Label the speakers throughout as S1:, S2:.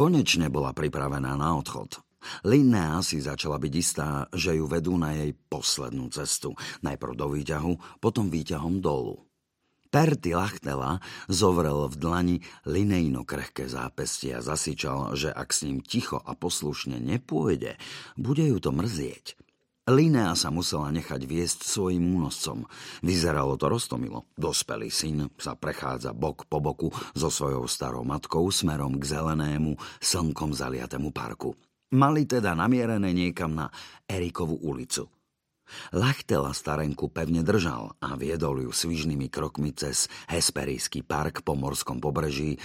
S1: Konečne bola pripravená na odchod. Linnea si začala byť istá, že ju vedú na jej poslednú cestu. Najprv do výťahu, potom výťahom dolu. Perty Lachtela zovrel v dlani linejno krehké zápestie a zasičal, že ak s ním ticho a poslušne nepôjde, bude ju to mrzieť. Linea sa musela nechať viesť svojim únoscom. Vyzeralo to roztomilo. Dospelý syn sa prechádza bok po boku so svojou starou matkou smerom k zelenému, slnkom zaliatému parku. Mali teda namierené niekam na Erikovú ulicu. Lachtela starenku pevne držal a viedol ju svižnými krokmi cez Hesperijský park po morskom pobreží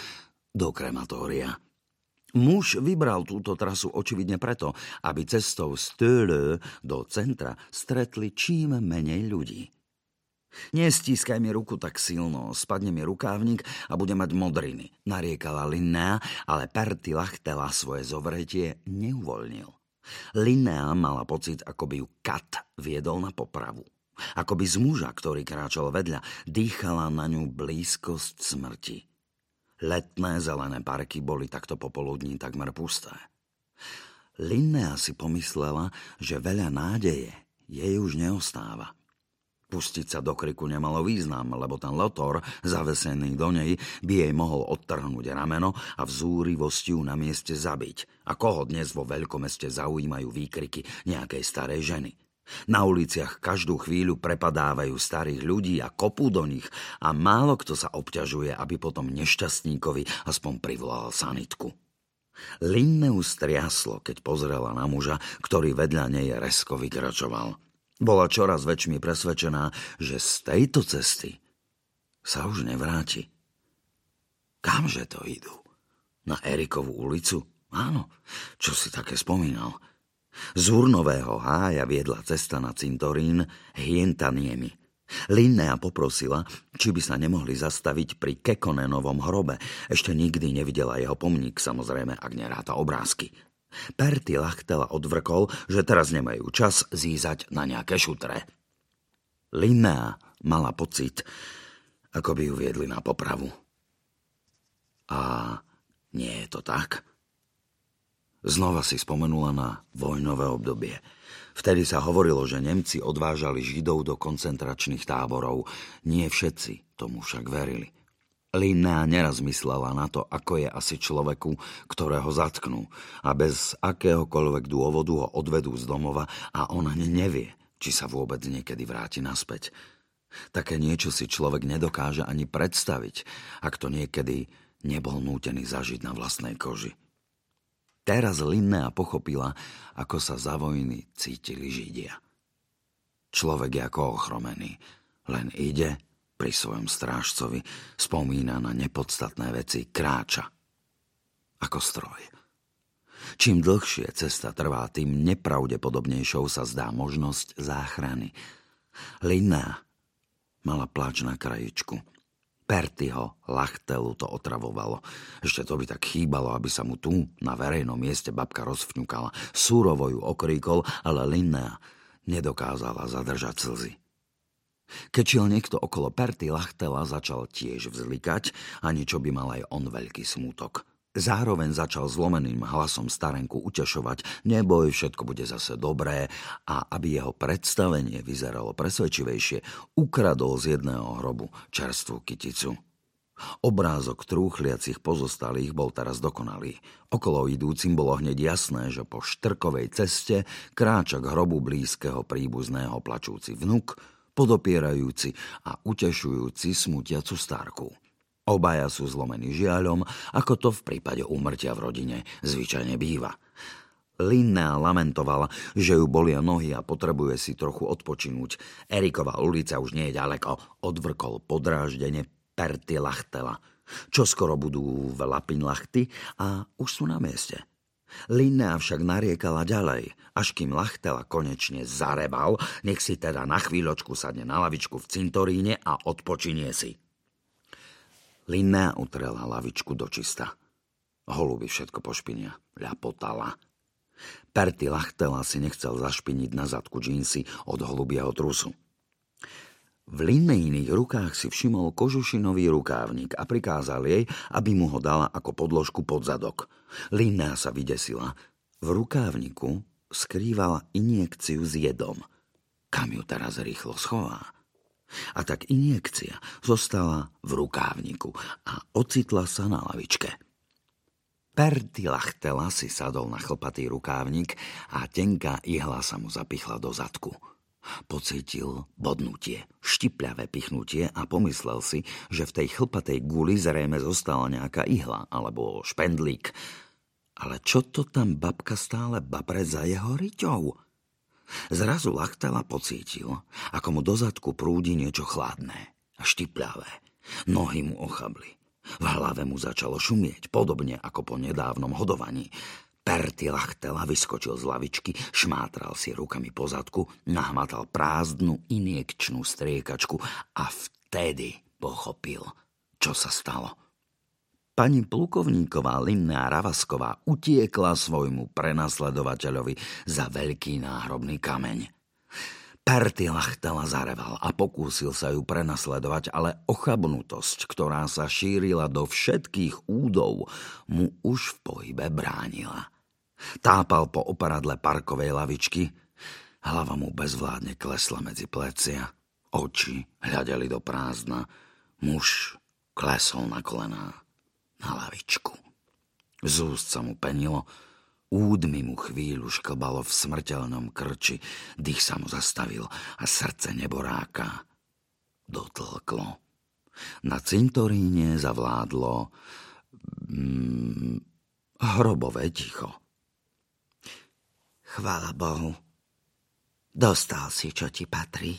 S1: do krematória. Muž vybral túto trasu očividne preto, aby cestou z Töle do centra stretli čím menej ľudí. Nestískaj mi ruku tak silno, spadne mi rukávnik a bude mať modriny, nariekala Linnea, ale Perty Lachtela svoje zovretie neuvoľnil. Linnea mala pocit, ako by ju kat viedol na popravu. Ako by z muža, ktorý kráčal vedľa, dýchala na ňu blízkosť smrti. Letné zelené parky boli takto popoludní takmer pusté. Linnea si pomyslela, že veľa nádeje jej už neostáva. Pustiť sa do kriku nemalo význam, lebo ten lotor, zavesený do nej, by jej mohol odtrhnúť rameno a v zúrivosti ju na mieste zabiť. A koho dnes vo veľkomeste zaujímajú výkriky nejakej starej ženy? Na uliciach každú chvíľu prepadávajú starých ľudí a kopú do nich a málo kto sa obťažuje, aby potom nešťastníkovi aspoň privolal sanitku. Linneu striaslo, keď pozrela na muža, ktorý vedľa nej resko vykračoval. Bola čoraz väčšmi presvedčená, že z tejto cesty sa už nevráti. Kamže to idú? Na Erikovú ulicu? Áno, čo si také spomínal – z Hurnového hája viedla cesta na cintorín Hientaniemi. Linnea poprosila, či by sa nemohli zastaviť pri Kekonenovom hrobe. Ešte nikdy nevidela jeho pomník, samozrejme, ak neráta obrázky. Perty Lachtela odvrkol, že teraz nemajú čas zízať na nejaké šutre. Linnea mala pocit, ako by ju viedli na popravu. A nie je to tak? Znova si spomenula na vojnové obdobie. Vtedy sa hovorilo, že Nemci odvážali Židov do koncentračných táborov. Nie všetci tomu však verili. Linnea neraz myslela na to, ako je asi človeku, ktorého zatknú a bez akéhokoľvek dôvodu ho odvedú z domova a ona nevie, či sa vôbec niekedy vráti naspäť. Také niečo si človek nedokáže ani predstaviť, ak to niekedy nebol nútený zažiť na vlastnej koži. Teraz Linnea pochopila, ako sa za vojny cítili Židia. Človek je ako ochromený, len ide pri svojom strážcovi, spomína na nepodstatné veci, kráča ako stroj. Čím dlhšie cesta trvá, tým nepravdepodobnejšou sa zdá možnosť záchrany. Linnea mala pláč na krajičku – Pertyho lachtelu to otravovalo. Ešte to by tak chýbalo, aby sa mu tu, na verejnom mieste, babka rozfňukala. Súrovo ju okríkol, ale Linnea nedokázala zadržať slzy. Keď šiel niekto okolo Perty Lachtela, začal tiež vzlikať a niečo by mal aj on veľký smútok. Zároveň začal zlomeným hlasom starenku utešovať, neboj, všetko bude zase dobré a aby jeho predstavenie vyzeralo presvedčivejšie, ukradol z jedného hrobu čerstvú kyticu. Obrázok trúchliacich pozostalých bol teraz dokonalý. Okolo idúcim bolo hneď jasné, že po štrkovej ceste kráča k hrobu blízkeho príbuzného plačúci vnuk, podopierajúci a utešujúci smutiacu starku. Obaja sú zlomení žiaľom, ako to v prípade úmrtia v rodine zvyčajne býva. Linnea lamentovala, že ju bolia nohy a potrebuje si trochu odpočinúť. Eriková ulica už nie je ďaleko, odvrkol podráždene Perty Lachtela. Čo skoro budú v Lapin-Lachty a už sú na mieste. Linnea však nariekala ďalej, až kým Lachtela konečne zarebal, nech si teda na chvíľočku sadne na lavičku v cintoríne a odpočinie si. Linnea utrela lavičku do čista. Holuby všetko pošpinia. Ľapotala. Perty Lachtela si nechcel zašpiniť na zadku džínsy od holubieho trusu. V linejných rukách si všimol kožušinový rukávnik a prikázal jej, aby mu ho dala ako podložku pod zadok. Linná sa vydesila. V rukávniku skrývala injekciu s jedom. Kam ju teraz rýchlo schová? A tak injekcia zostala v rukávniku a ocitla sa na lavičke. Perty Lachtela si sadol na chlpatý rukávnik a tenká ihla sa mu zapichla do zadku. Pocítil bodnutie, štipľavé pichnutie a pomyslel si, že v tej chlpatej guli zrejme zostala nejaká ihla alebo špendlík. Ale čo to tam babka stále babre za jeho ryťou? Zrazu lachtela pocítil, ako mu do zadku prúdi niečo chladné a štipľavé. Nohy mu ochabli. V hlave mu začalo šumieť, podobne ako po nedávnom hodovaní. Perty lachtela vyskočil z lavičky, šmátral si rukami po zadku, nahmatal prázdnu injekčnú striekačku a vtedy pochopil, čo sa stalo. Pani plukovníková Linná Ravasková utiekla svojmu prenasledovateľovi za veľký náhrobný kameň. Perty lachtela zareval a pokúsil sa ju prenasledovať, ale ochabnutosť, ktorá sa šírila do všetkých údov, mu už v pohybe bránila. Tápal po operadle parkovej lavičky. Hlava mu bezvládne klesla medzi plecia. Oči hľadeli do prázdna. Muž klesol na kolená na lavičku. Z úst sa mu penilo, údmi mu chvíľu šklbalo v smrteľnom krči, dých sa mu zastavil a srdce neboráka dotlklo. Na cintoríne zavládlo mm, hrobové ticho. Chvála Bohu. Dostal si, čo ti patrí.